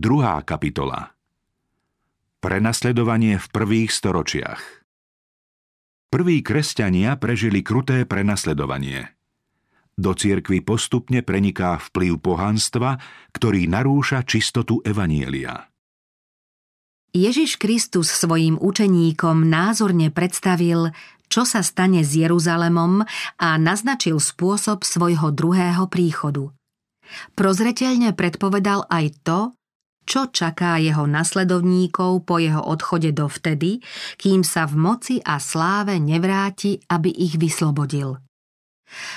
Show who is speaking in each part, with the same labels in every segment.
Speaker 1: Druhá kapitola Prenasledovanie v prvých storočiach Prví kresťania prežili kruté prenasledovanie. Do cirkvy postupne preniká vplyv pohanstva, ktorý narúša čistotu Evanielia.
Speaker 2: Ježiš Kristus svojim učeníkom názorne predstavil, čo sa stane s Jeruzalemom a naznačil spôsob svojho druhého príchodu. Prozreteľne predpovedal aj to, čo čaká jeho nasledovníkov po jeho odchode dovtedy, kým sa v moci a sláve nevráti, aby ich vyslobodil.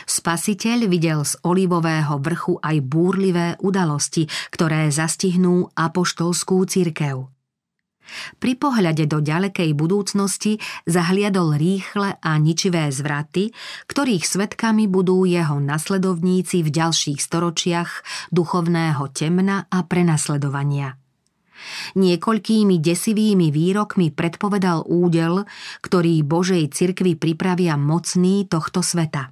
Speaker 2: Spasiteľ videl z olivového vrchu aj búrlivé udalosti, ktoré zastihnú apoštolskú církev. Pri pohľade do ďalekej budúcnosti zahliadol rýchle a ničivé zvraty, ktorých svetkami budú jeho nasledovníci v ďalších storočiach duchovného temna a prenasledovania. Niekoľkými desivými výrokmi predpovedal údel, ktorý Božej cirkvi pripravia mocný tohto sveta.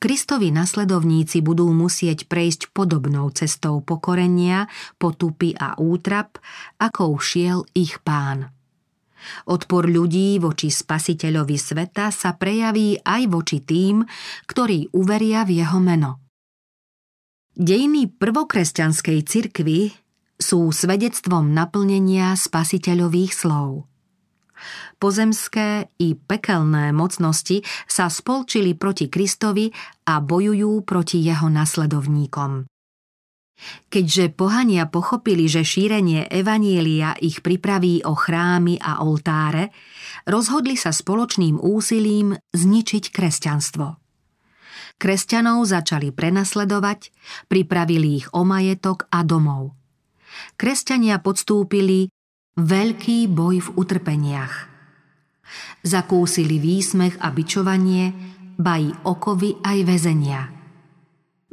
Speaker 2: Kristovi nasledovníci budú musieť prejsť podobnou cestou pokorenia, potupy a útrap, ako šiel ich pán. Odpor ľudí voči spasiteľovi sveta sa prejaví aj voči tým, ktorí uveria v jeho meno. Dejiny prvokresťanskej cirkvy sú svedectvom naplnenia spasiteľových slov. Pozemské i pekelné mocnosti sa spolčili proti Kristovi a bojujú proti jeho nasledovníkom. Keďže pohania pochopili, že šírenie Evanielia ich pripraví o chrámy a oltáre, rozhodli sa spoločným úsilím zničiť kresťanstvo. Kresťanov začali prenasledovať, pripravili ich o majetok a domov. Kresťania podstúpili Veľký boj v utrpeniach. Zakúsili výsmech a bičovanie, bají okovy aj väzenia.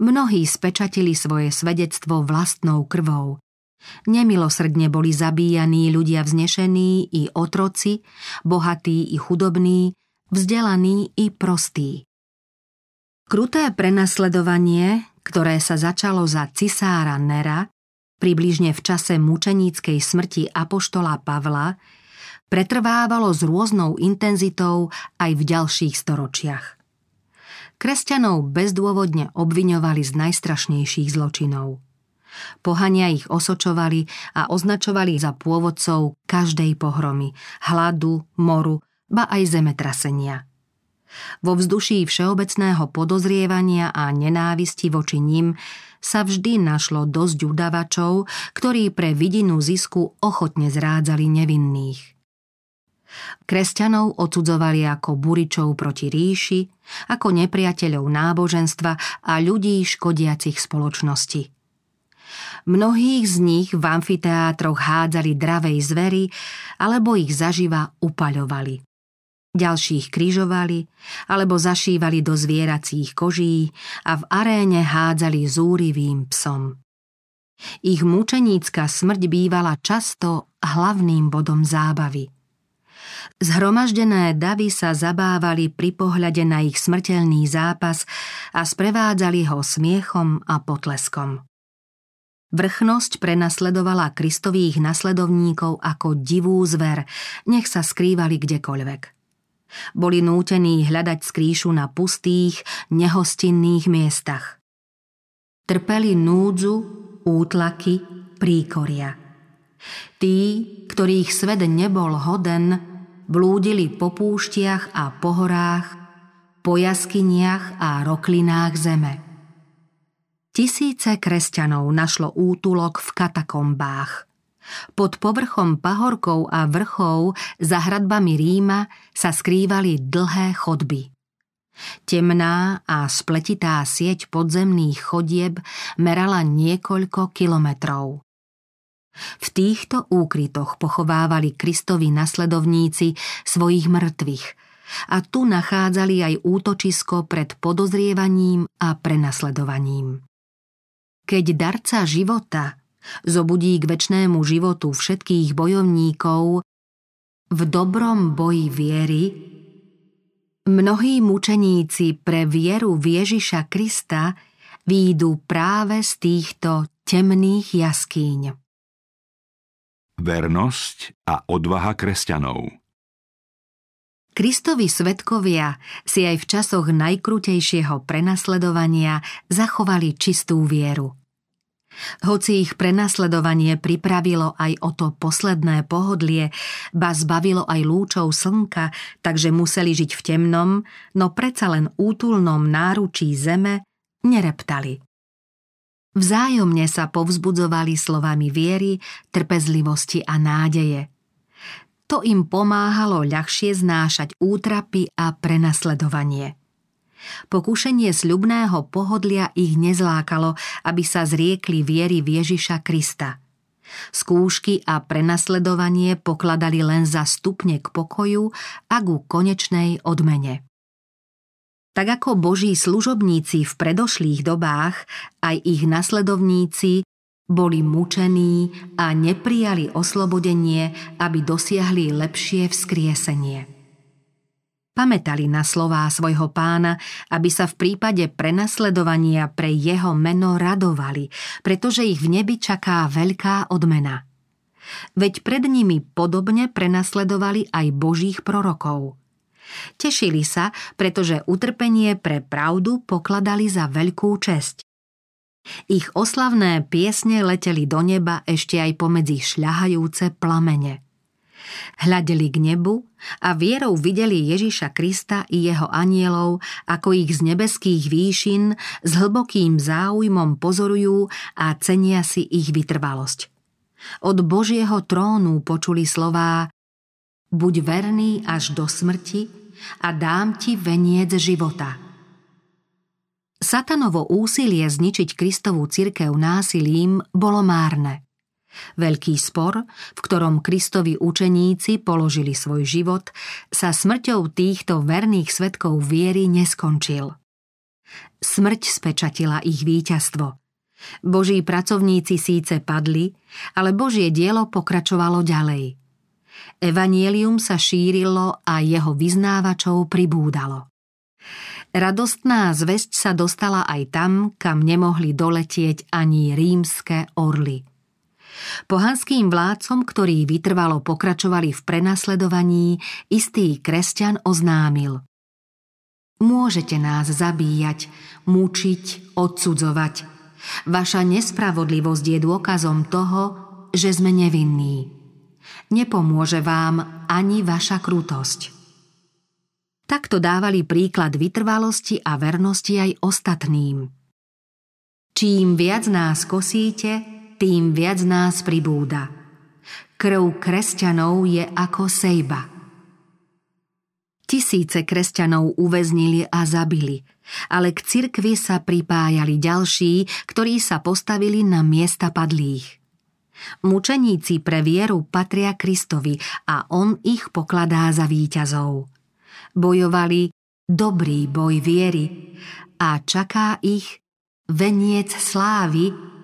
Speaker 2: Mnohí spečatili svoje svedectvo vlastnou krvou. Nemilosrdne boli zabíjaní ľudia vznešení i otroci, bohatí i chudobní, vzdelaní i prostí. Kruté prenasledovanie, ktoré sa začalo za cisára Nera, približne v čase mučeníckej smrti apoštola Pavla, pretrvávalo s rôznou intenzitou aj v ďalších storočiach. Kresťanov bezdôvodne obviňovali z najstrašnejších zločinov. Pohania ich osočovali a označovali za pôvodcov každej pohromy, hladu, moru, ba aj zemetrasenia – vo vzduší všeobecného podozrievania a nenávisti voči ním sa vždy našlo dosť udavačov, ktorí pre vidinu zisku ochotne zrádzali nevinných. Kresťanov odsudzovali ako buričov proti ríši, ako nepriateľov náboženstva a ľudí škodiacich spoločnosti. Mnohých z nich v amfiteátroch hádzali dravej zvery alebo ich zaživa upaľovali ďalších križovali alebo zašívali do zvieracích koží a v aréne hádzali zúrivým psom. Ich mučenícka smrť bývala často hlavným bodom zábavy. Zhromaždené davy sa zabávali pri pohľade na ich smrteľný zápas a sprevádzali ho smiechom a potleskom. Vrchnosť prenasledovala kristových nasledovníkov ako divú zver, nech sa skrývali kdekoľvek. Boli nútení hľadať skrýšu na pustých, nehostinných miestach. Trpeli núdzu, útlaky, príkoria. Tí, ktorých svet nebol hoden, blúdili po púštiach a po horách, po jaskyniach a roklinách zeme. Tisíce kresťanov našlo útulok v katakombách – pod povrchom pahorkov a vrchov za hradbami Ríma sa skrývali dlhé chodby. Temná a spletitá sieť podzemných chodieb merala niekoľko kilometrov. V týchto úkrytoch pochovávali Kristovi nasledovníci svojich mŕtvych a tu nachádzali aj útočisko pred podozrievaním a prenasledovaním. Keď darca života zobudí k väčšnému životu všetkých bojovníkov v dobrom boji viery, mnohí mučeníci pre vieru v Ježiša Krista výjdu práve z týchto temných jaskýň.
Speaker 1: Vernosť a odvaha kresťanov
Speaker 2: Kristovi svetkovia si aj v časoch najkrutejšieho prenasledovania zachovali čistú vieru. Hoci ich prenasledovanie pripravilo aj o to posledné pohodlie, ba zbavilo aj lúčov slnka, takže museli žiť v temnom, no predsa len útulnom náručí zeme nereptali. Vzájomne sa povzbudzovali slovami viery, trpezlivosti a nádeje. To im pomáhalo ľahšie znášať útrapy a prenasledovanie. Pokušenie sľubného pohodlia ich nezlákalo, aby sa zriekli viery v Ježiša Krista. Skúšky a prenasledovanie pokladali len za stupne k pokoju a ku konečnej odmene. Tak ako boží služobníci v predošlých dobách, aj ich nasledovníci boli mučení a neprijali oslobodenie, aby dosiahli lepšie vzkriesenie. Pamätali na slová svojho pána, aby sa v prípade prenasledovania pre jeho meno radovali, pretože ich v nebi čaká veľká odmena. Veď pred nimi podobne prenasledovali aj božích prorokov. Tešili sa, pretože utrpenie pre pravdu pokladali za veľkú česť. Ich oslavné piesne leteli do neba ešte aj pomedzi šľahajúce plamene. Hľadeli k nebu a vierou videli Ježiša Krista i jeho anielov, ako ich z nebeských výšin s hlbokým záujmom pozorujú a cenia si ich vytrvalosť. Od Božieho trónu počuli slová Buď verný až do smrti a dám ti veniec života. Satanovo úsilie zničiť Kristovú cirkev násilím bolo márne. Veľký spor, v ktorom Kristovi učeníci položili svoj život, sa smrťou týchto verných svetkov viery neskončil. Smrť spečatila ich víťazstvo. Boží pracovníci síce padli, ale Božie dielo pokračovalo ďalej. Evanielium sa šírilo a jeho vyznávačov pribúdalo. Radostná zväzť sa dostala aj tam, kam nemohli doletieť ani rímske orly – Pohanským vládcom, ktorí vytrvalo pokračovali v prenasledovaní, istý kresťan oznámil. Môžete nás zabíjať, mučiť, odsudzovať. Vaša nespravodlivosť je dôkazom toho, že sme nevinní. Nepomôže vám ani vaša krutosť. Takto dávali príklad vytrvalosti a vernosti aj ostatným. Čím viac nás kosíte, tým viac nás pribúda. Krv kresťanov je ako sejba. Tisíce kresťanov uväznili a zabili, ale k cirkvi sa pripájali ďalší, ktorí sa postavili na miesta padlých. Mučeníci pre vieru patria Kristovi a on ich pokladá za víťazov. Bojovali dobrý boj viery a čaká ich veniec slávy,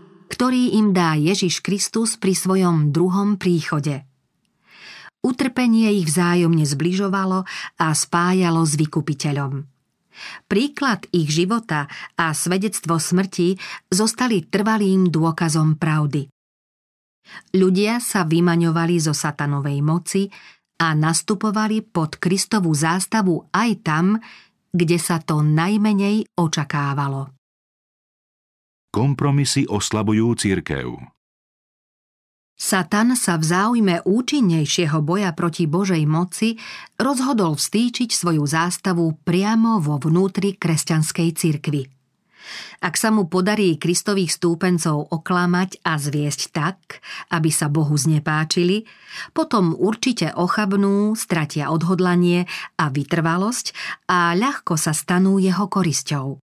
Speaker 2: ktorý im dá Ježiš Kristus pri svojom druhom príchode. Utrpenie ich vzájomne zbližovalo a spájalo s vykupiteľom. Príklad ich života a svedectvo smrti zostali trvalým dôkazom pravdy. Ľudia sa vymaňovali zo satanovej moci a nastupovali pod Kristovú zástavu aj tam, kde sa to najmenej očakávalo.
Speaker 1: Kompromisy oslabujú církev.
Speaker 2: Satan sa v záujme účinnejšieho boja proti Božej moci rozhodol vstýčiť svoju zástavu priamo vo vnútri kresťanskej cirkvy. Ak sa mu podarí kristových stúpencov oklamať a zviesť tak, aby sa Bohu znepáčili, potom určite ochabnú, stratia odhodlanie a vytrvalosť a ľahko sa stanú jeho korisťou.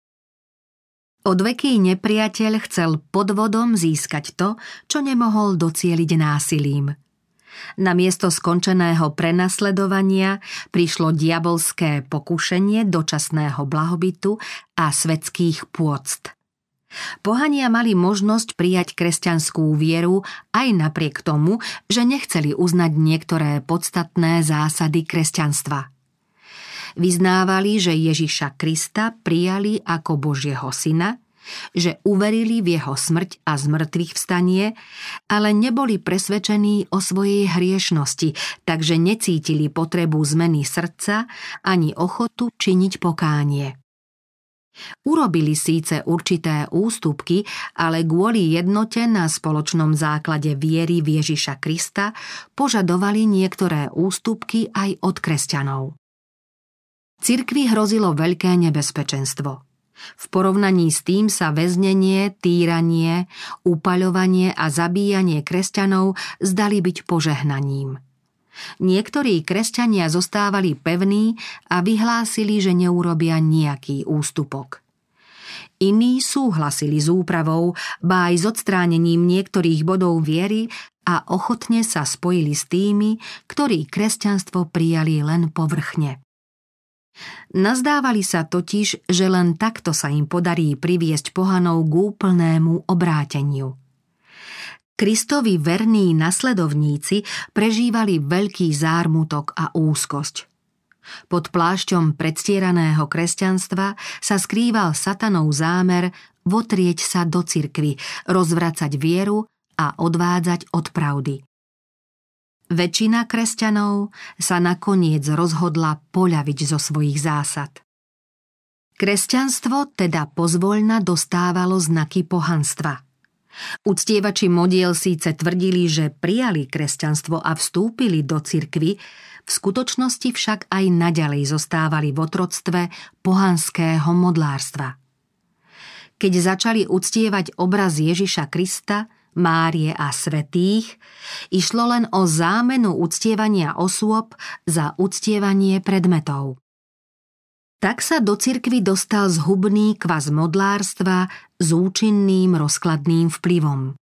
Speaker 2: Odveký nepriateľ chcel podvodom získať to, čo nemohol docieliť násilím. Na miesto skončeného prenasledovania prišlo diabolské pokušenie dočasného blahobytu a svetských pôct. Pohania mali možnosť prijať kresťanskú vieru aj napriek tomu, že nechceli uznať niektoré podstatné zásady kresťanstva. Vyznávali, že Ježiša Krista prijali ako Božieho syna, že uverili v jeho smrť a zmrtvých vstanie, ale neboli presvedčení o svojej hriešnosti, takže necítili potrebu zmeny srdca ani ochotu činiť pokánie. Urobili síce určité ústupky, ale kvôli jednote na spoločnom základe viery v Ježiša Krista požadovali niektoré ústupky aj od kresťanov. Cirkvi hrozilo veľké nebezpečenstvo. V porovnaní s tým sa väznenie, týranie, upaľovanie a zabíjanie kresťanov zdali byť požehnaním. Niektorí kresťania zostávali pevní a vyhlásili, že neurobia nejaký ústupok. Iní súhlasili s úpravou, ba aj s odstránením niektorých bodov viery a ochotne sa spojili s tými, ktorí kresťanstvo prijali len povrchne. Nazdávali sa totiž, že len takto sa im podarí priviesť pohanov k úplnému obráteniu – Kristovi verní nasledovníci prežívali veľký zármutok a úzkosť. Pod plášťom predstieraného kresťanstva sa skrýval satanov zámer votrieť sa do cirkvy, rozvracať vieru a odvádzať od pravdy. Väčšina kresťanov sa nakoniec rozhodla poľaviť zo svojich zásad. Kresťanstvo teda pozvoľna dostávalo znaky pohanstva – Uctievači modiel síce tvrdili, že prijali kresťanstvo a vstúpili do cirkvy, v skutočnosti však aj naďalej zostávali v otroctve pohanského modlárstva. Keď začali uctievať obraz Ježiša Krista, Márie a svetých, išlo len o zámenu uctievania osôb za uctievanie predmetov. Tak sa do cirkvy dostal zhubný kvaz modlárstva s účinným rozkladným vplyvom.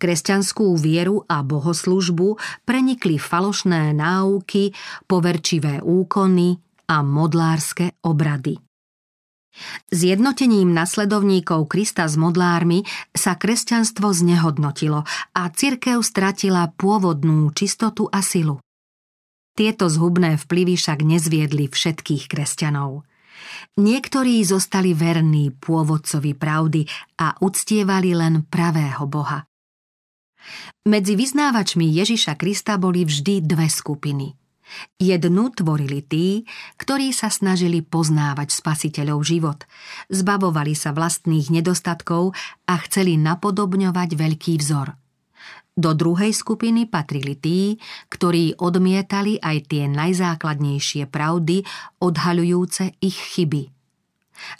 Speaker 2: Kresťanskú vieru a bohoslužbu prenikli falošné náuky, poverčivé úkony a modlárske obrady. Zjednotením nasledovníkov Krista s modlármi sa kresťanstvo znehodnotilo a cirkev stratila pôvodnú čistotu a silu. Tieto zhubné vplyvy však nezviedli všetkých kresťanov. Niektorí zostali verní pôvodcovi pravdy a uctievali len pravého Boha. Medzi vyznávačmi Ježiša Krista boli vždy dve skupiny. Jednu tvorili tí, ktorí sa snažili poznávať spasiteľov život, zbavovali sa vlastných nedostatkov a chceli napodobňovať veľký vzor – do druhej skupiny patrili tí, ktorí odmietali aj tie najzákladnejšie pravdy, odhaľujúce ich chyby.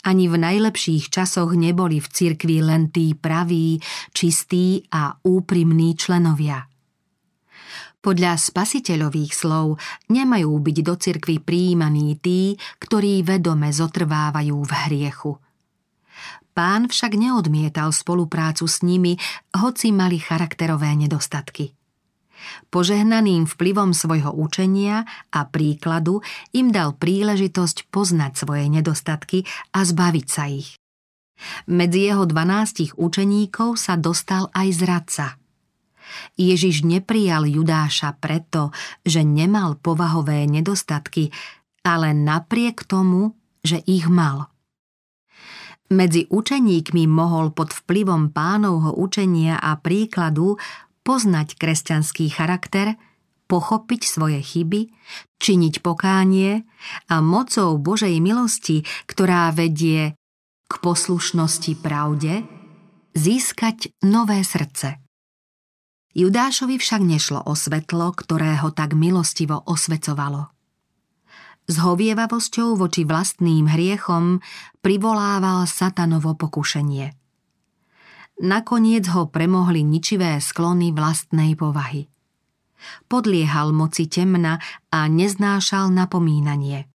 Speaker 2: Ani v najlepších časoch neboli v cirkvi len tí praví, čistí a úprimní členovia. Podľa spasiteľových slov nemajú byť do cirkvy príjmaní tí, ktorí vedome zotrvávajú v hriechu – Pán však neodmietal spoluprácu s nimi, hoci mali charakterové nedostatky. Požehnaným vplyvom svojho učenia a príkladu im dal príležitosť poznať svoje nedostatky a zbaviť sa ich. Medzi jeho dvanástich učeníkov sa dostal aj zradca. Ježiš neprijal Judáša preto, že nemal povahové nedostatky, ale napriek tomu, že ich mal. Medzi učeníkmi mohol pod vplyvom pánovho učenia a príkladu poznať kresťanský charakter, pochopiť svoje chyby, činiť pokánie a mocou Božej milosti, ktorá vedie k poslušnosti pravde, získať nové srdce. Judášovi však nešlo o svetlo, ktoré ho tak milostivo osvecovalo s hovievavosťou voči vlastným hriechom privolával satanovo pokušenie. Nakoniec ho premohli ničivé sklony vlastnej povahy. Podliehal moci temna a neznášal napomínanie.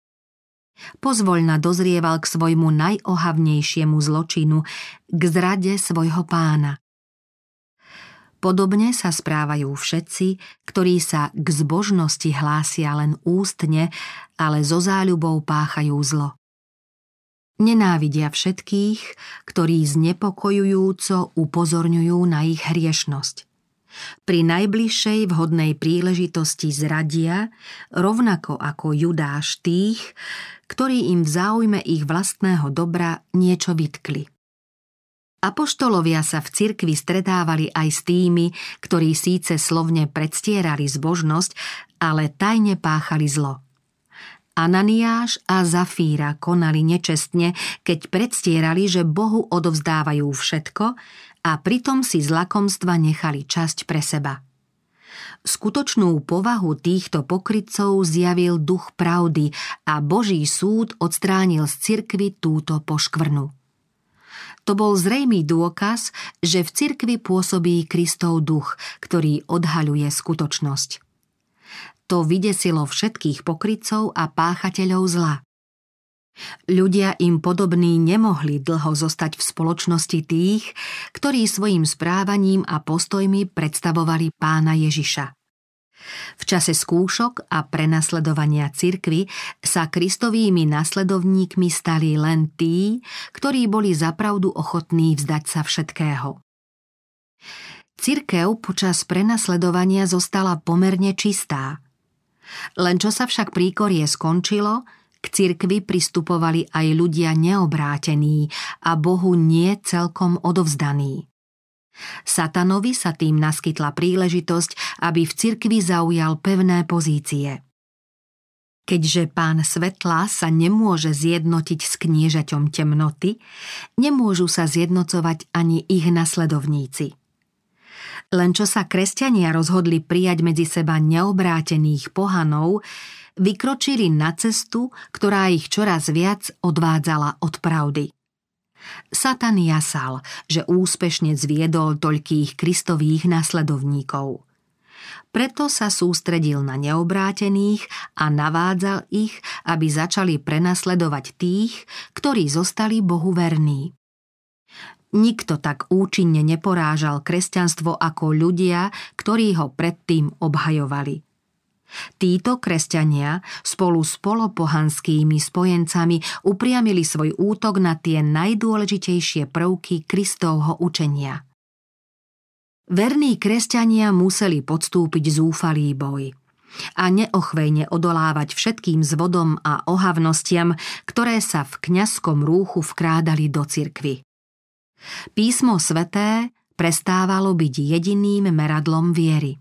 Speaker 2: Pozvoľna dozrieval k svojmu najohavnejšiemu zločinu, k zrade svojho pána. Podobne sa správajú všetci, ktorí sa k zbožnosti hlásia len ústne, ale so záľubou páchajú zlo. Nenávidia všetkých, ktorí znepokojujúco upozorňujú na ich hriešnosť. Pri najbližšej vhodnej príležitosti zradia, rovnako ako Judáš tých, ktorí im v záujme ich vlastného dobra niečo vytkli. Apoštolovia sa v cirkvi stretávali aj s tými, ktorí síce slovne predstierali zbožnosť, ale tajne páchali zlo. Ananiáš a Zafíra konali nečestne, keď predstierali, že Bohu odovzdávajú všetko a pritom si z lakomstva nechali časť pre seba. Skutočnú povahu týchto pokrytcov zjavil duch pravdy a Boží súd odstránil z cirkvy túto poškvrnu. To bol zrejmý dôkaz, že v cirkvi pôsobí Kristov duch, ktorý odhaľuje skutočnosť. To vydesilo všetkých pokrytcov a páchateľov zla. Ľudia im podobní nemohli dlho zostať v spoločnosti tých, ktorí svojim správaním a postojmi predstavovali pána Ježiša. V čase skúšok a prenasledovania cirkvy sa kristovými nasledovníkmi stali len tí, ktorí boli zapravdu ochotní vzdať sa všetkého. Cirkev počas prenasledovania zostala pomerne čistá. Len čo sa však príkorie skončilo, k cirkvi pristupovali aj ľudia neobrátení a Bohu nie celkom odovzdaní. Satanovi sa tým naskytla príležitosť, aby v cirkvi zaujal pevné pozície. Keďže pán svetla sa nemôže zjednotiť s kniežaťom temnoty, nemôžu sa zjednocovať ani ich nasledovníci. Len čo sa kresťania rozhodli prijať medzi seba neobrátených pohanov, vykročili na cestu, ktorá ich čoraz viac odvádzala od pravdy. Satan jasal, že úspešne zviedol toľkých kristových nasledovníkov. Preto sa sústredil na neobrátených a navádzal ich, aby začali prenasledovať tých, ktorí zostali Bohu verní. Nikto tak účinne neporážal kresťanstvo ako ľudia, ktorí ho predtým obhajovali – Títo kresťania spolu s polopohanskými spojencami upriamili svoj útok na tie najdôležitejšie prvky Kristovho učenia. Verní kresťania museli podstúpiť zúfalý boj a neochvejne odolávať všetkým zvodom a ohavnostiam, ktoré sa v kňazskom rúchu vkrádali do cirkvy. Písmo sveté prestávalo byť jediným meradlom viery.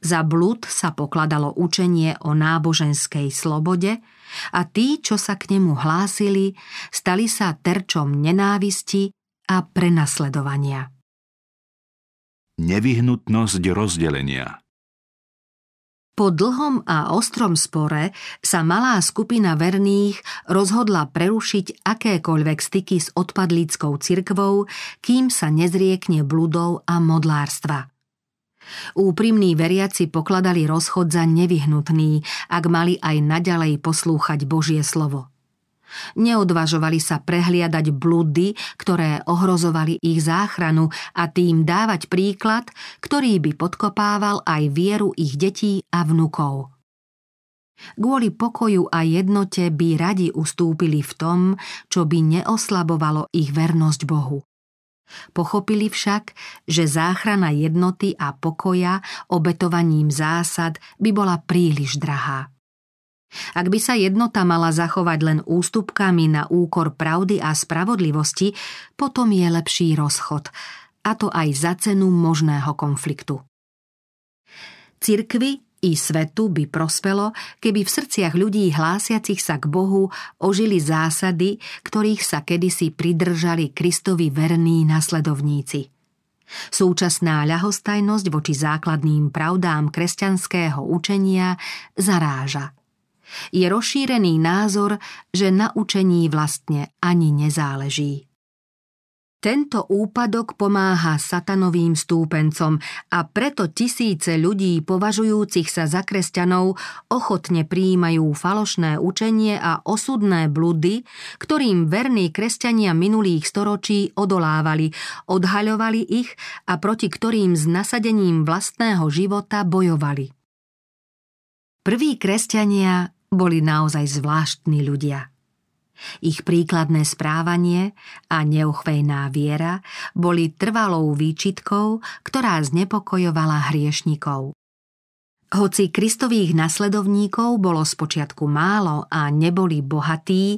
Speaker 2: Za blud sa pokladalo učenie o náboženskej slobode a tí, čo sa k nemu hlásili, stali sa terčom nenávisti a prenasledovania.
Speaker 1: Nevyhnutnosť rozdelenia
Speaker 2: po dlhom a ostrom spore sa malá skupina verných rozhodla prerušiť akékoľvek styky s odpadlíckou cirkvou, kým sa nezriekne bludov a modlárstva. Úprimní veriaci pokladali rozchod za nevyhnutný, ak mali aj naďalej poslúchať Božie slovo. Neodvažovali sa prehliadať blúdy, ktoré ohrozovali ich záchranu a tým dávať príklad, ktorý by podkopával aj vieru ich detí a vnukov. Kvôli pokoju a jednote by radi ustúpili v tom, čo by neoslabovalo ich vernosť Bohu. Pochopili však, že záchrana jednoty a pokoja obetovaním zásad by bola príliš drahá. Ak by sa jednota mala zachovať len ústupkami na úkor pravdy a spravodlivosti, potom je lepší rozchod, a to aj za cenu možného konfliktu. Cirkvy i svetu by prospelo, keby v srdciach ľudí hlásiacich sa k Bohu ožili zásady, ktorých sa kedysi pridržali Kristovi verní nasledovníci. Súčasná ľahostajnosť voči základným pravdám kresťanského učenia zaráža. Je rozšírený názor, že na učení vlastne ani nezáleží. Tento úpadok pomáha satanovým stúpencom a preto tisíce ľudí považujúcich sa za kresťanov ochotne prijímajú falošné učenie a osudné bludy, ktorým verní kresťania minulých storočí odolávali, odhaľovali ich a proti ktorým s nasadením vlastného života bojovali. Prví kresťania boli naozaj zvláštni ľudia – ich príkladné správanie a neuchvejná viera boli trvalou výčitkou, ktorá znepokojovala hriešnikov. Hoci kristových nasledovníkov bolo spočiatku málo a neboli bohatí,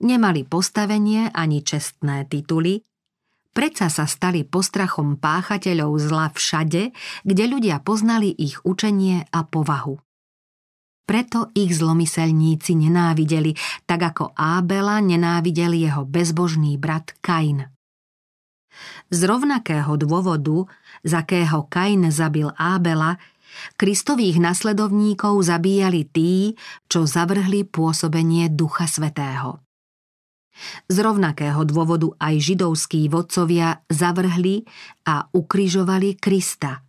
Speaker 2: nemali postavenie ani čestné tituly, Predsa sa stali postrachom páchateľov zla všade, kde ľudia poznali ich učenie a povahu. Preto ich zlomyselníci nenávideli, tak ako Ábela nenávidel jeho bezbožný brat Kain. Z rovnakého dôvodu, z akého Kain zabil Ábela, Kristových nasledovníkov zabíjali tí, čo zavrhli pôsobenie Ducha Svetého. Z rovnakého dôvodu aj židovskí vodcovia zavrhli a ukrižovali Krista.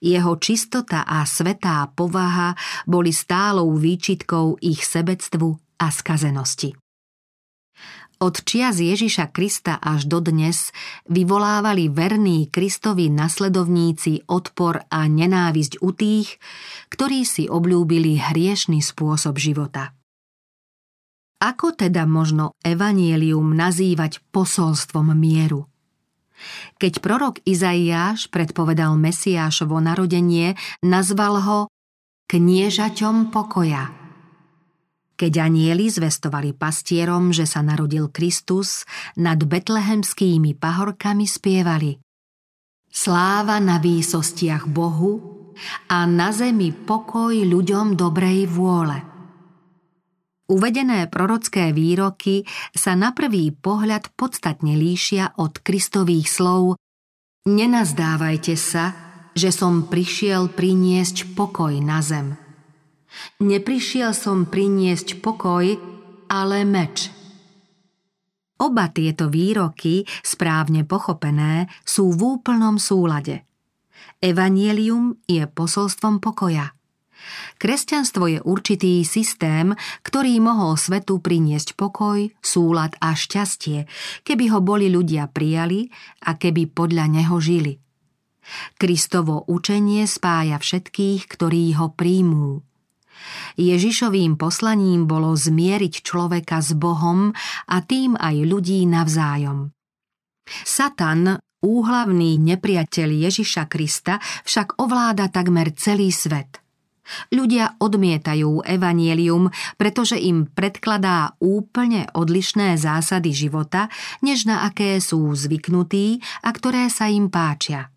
Speaker 2: Jeho čistota a svetá povaha boli stálou výčitkou ich sebectvu a skazenosti. Od čias Ježiša Krista až dodnes vyvolávali verní Kristovi nasledovníci odpor a nenávisť u tých, ktorí si obľúbili hriešný spôsob života. Ako teda možno evanielium nazývať posolstvom mieru? Keď prorok Izaiáš predpovedal Mesiášovo narodenie, nazval ho kniežaťom pokoja. Keď anieli zvestovali pastierom, že sa narodil Kristus, nad betlehemskými pahorkami spievali Sláva na výsostiach Bohu a na zemi pokoj ľuďom dobrej vôle – Uvedené prorocké výroky sa na prvý pohľad podstatne líšia od Kristových slov Nenazdávajte sa, že som prišiel priniesť pokoj na zem. Neprišiel som priniesť pokoj, ale meč. Oba tieto výroky, správne pochopené, sú v úplnom súlade. Evangelium je posolstvom pokoja – Kresťanstvo je určitý systém, ktorý mohol svetu priniesť pokoj, súlad a šťastie, keby ho boli ľudia prijali a keby podľa neho žili. Kristovo učenie spája všetkých, ktorí ho príjmú. Ježišovým poslaním bolo zmieriť človeka s Bohom a tým aj ľudí navzájom. Satan, úhlavný nepriateľ Ježiša Krista, však ovláda takmer celý svet – Ľudia odmietajú evanielium, pretože im predkladá úplne odlišné zásady života, než na aké sú zvyknutí a ktoré sa im páčia.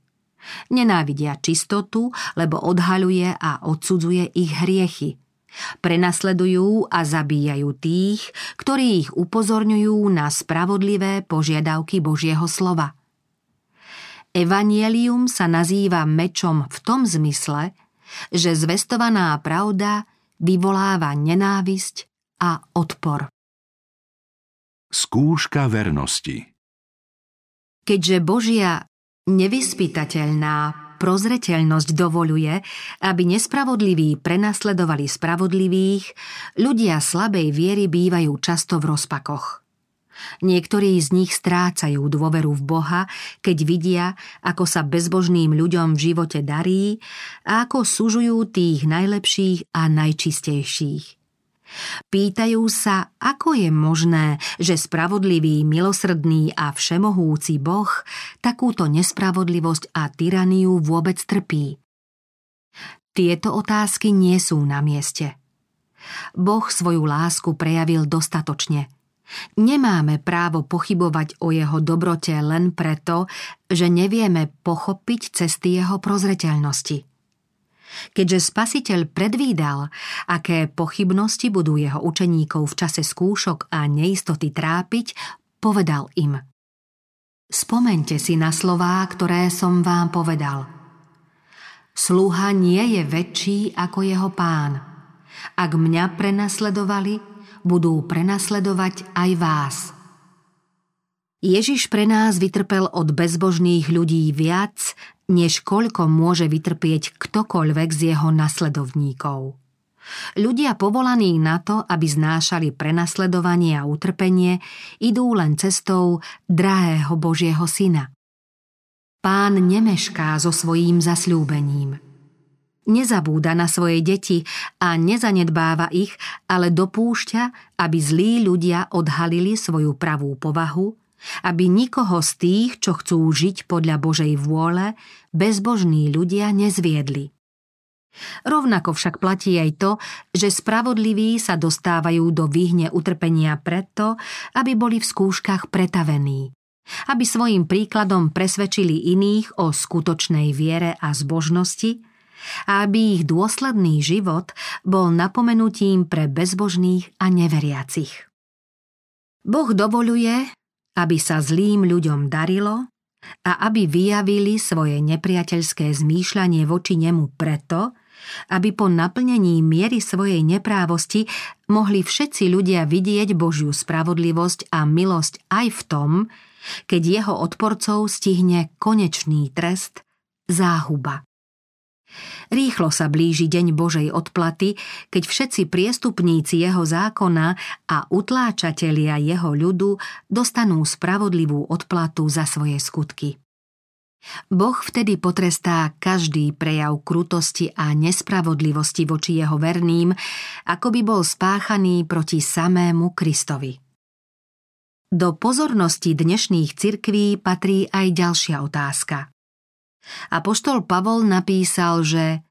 Speaker 2: Nenávidia čistotu, lebo odhaľuje a odsudzuje ich hriechy. Prenasledujú a zabíjajú tých, ktorí ich upozorňujú na spravodlivé požiadavky Božieho slova. Evanielium sa nazýva mečom v tom zmysle, že zvestovaná pravda vyvoláva nenávisť a odpor.
Speaker 1: Skúška vernosti
Speaker 2: Keďže Božia nevyspytateľná prozreteľnosť dovoluje, aby nespravodliví prenasledovali spravodlivých, ľudia slabej viery bývajú často v rozpakoch. Niektorí z nich strácajú dôveru v Boha, keď vidia, ako sa bezbožným ľuďom v živote darí a ako sužujú tých najlepších a najčistejších. Pýtajú sa, ako je možné, že spravodlivý, milosrdný a všemohúci Boh takúto nespravodlivosť a tyraniu vôbec trpí. Tieto otázky nie sú na mieste. Boh svoju lásku prejavil dostatočne – Nemáme právo pochybovať o jeho dobrote len preto, že nevieme pochopiť cesty jeho prozreteľnosti. Keďže spasiteľ predvídal, aké pochybnosti budú jeho učeníkov v čase skúšok a neistoty trápiť, povedal im Spomente si na slová, ktoré som vám povedal. Sluha nie je väčší ako jeho pán. Ak mňa prenasledovali, budú prenasledovať aj vás. Ježiš pre nás vytrpel od bezbožných ľudí viac, než koľko môže vytrpieť ktokoľvek z jeho nasledovníkov. Ľudia povolaní na to, aby znášali prenasledovanie a utrpenie, idú len cestou drahého Božieho syna. Pán nemešká so svojím zasľúbením – nezabúda na svoje deti a nezanedbáva ich, ale dopúšťa, aby zlí ľudia odhalili svoju pravú povahu, aby nikoho z tých, čo chcú žiť podľa Božej vôle, bezbožní ľudia nezviedli. Rovnako však platí aj to, že spravodliví sa dostávajú do vyhne utrpenia preto, aby boli v skúškach pretavení. aby svojim príkladom presvedčili iných o skutočnej viere a zbožnosti a aby ich dôsledný život bol napomenutím pre bezbožných a neveriacich. Boh dovoluje, aby sa zlým ľuďom darilo a aby vyjavili svoje nepriateľské zmýšľanie voči nemu preto, aby po naplnení miery svojej neprávosti mohli všetci ľudia vidieť Božiu spravodlivosť a milosť aj v tom, keď jeho odporcov stihne konečný trest, záhuba. Rýchlo sa blíži deň Božej odplaty, keď všetci priestupníci jeho zákona a utláčatelia jeho ľudu dostanú spravodlivú odplatu za svoje skutky. Boh vtedy potrestá každý prejav krutosti a nespravodlivosti voči jeho verným, ako by bol spáchaný proti samému Kristovi. Do pozornosti dnešných cirkví patrí aj ďalšia otázka. Apoštol Pavol napísal, že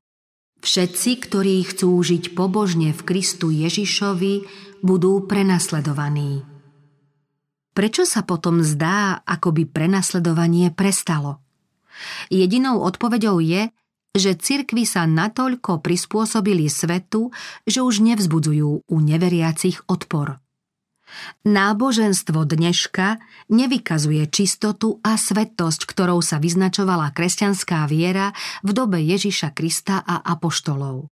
Speaker 2: všetci, ktorí chcú žiť pobožne v Kristu Ježišovi, budú prenasledovaní. Prečo sa potom zdá, ako by prenasledovanie prestalo? Jedinou odpoveďou je, že cirkvy sa natoľko prispôsobili svetu, že už nevzbudzujú u neveriacich odpor. Náboženstvo dneška nevykazuje čistotu a svetosť, ktorou sa vyznačovala kresťanská viera v dobe Ježiša Krista a apoštolov.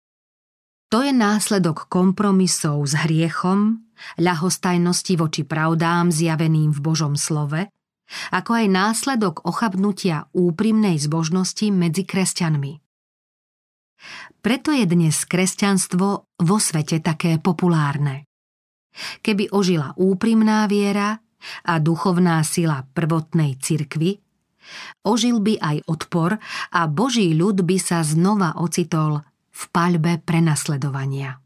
Speaker 2: To je následok kompromisov s hriechom, ľahostajnosti voči pravdám zjaveným v Božom slove, ako aj následok ochabnutia úprimnej zbožnosti medzi kresťanmi. Preto je dnes kresťanstvo vo svete také populárne. Keby ožila úprimná viera a duchovná sila prvotnej cirkvy, ožil by aj odpor a Boží ľud by sa znova ocitol v paľbe prenasledovania.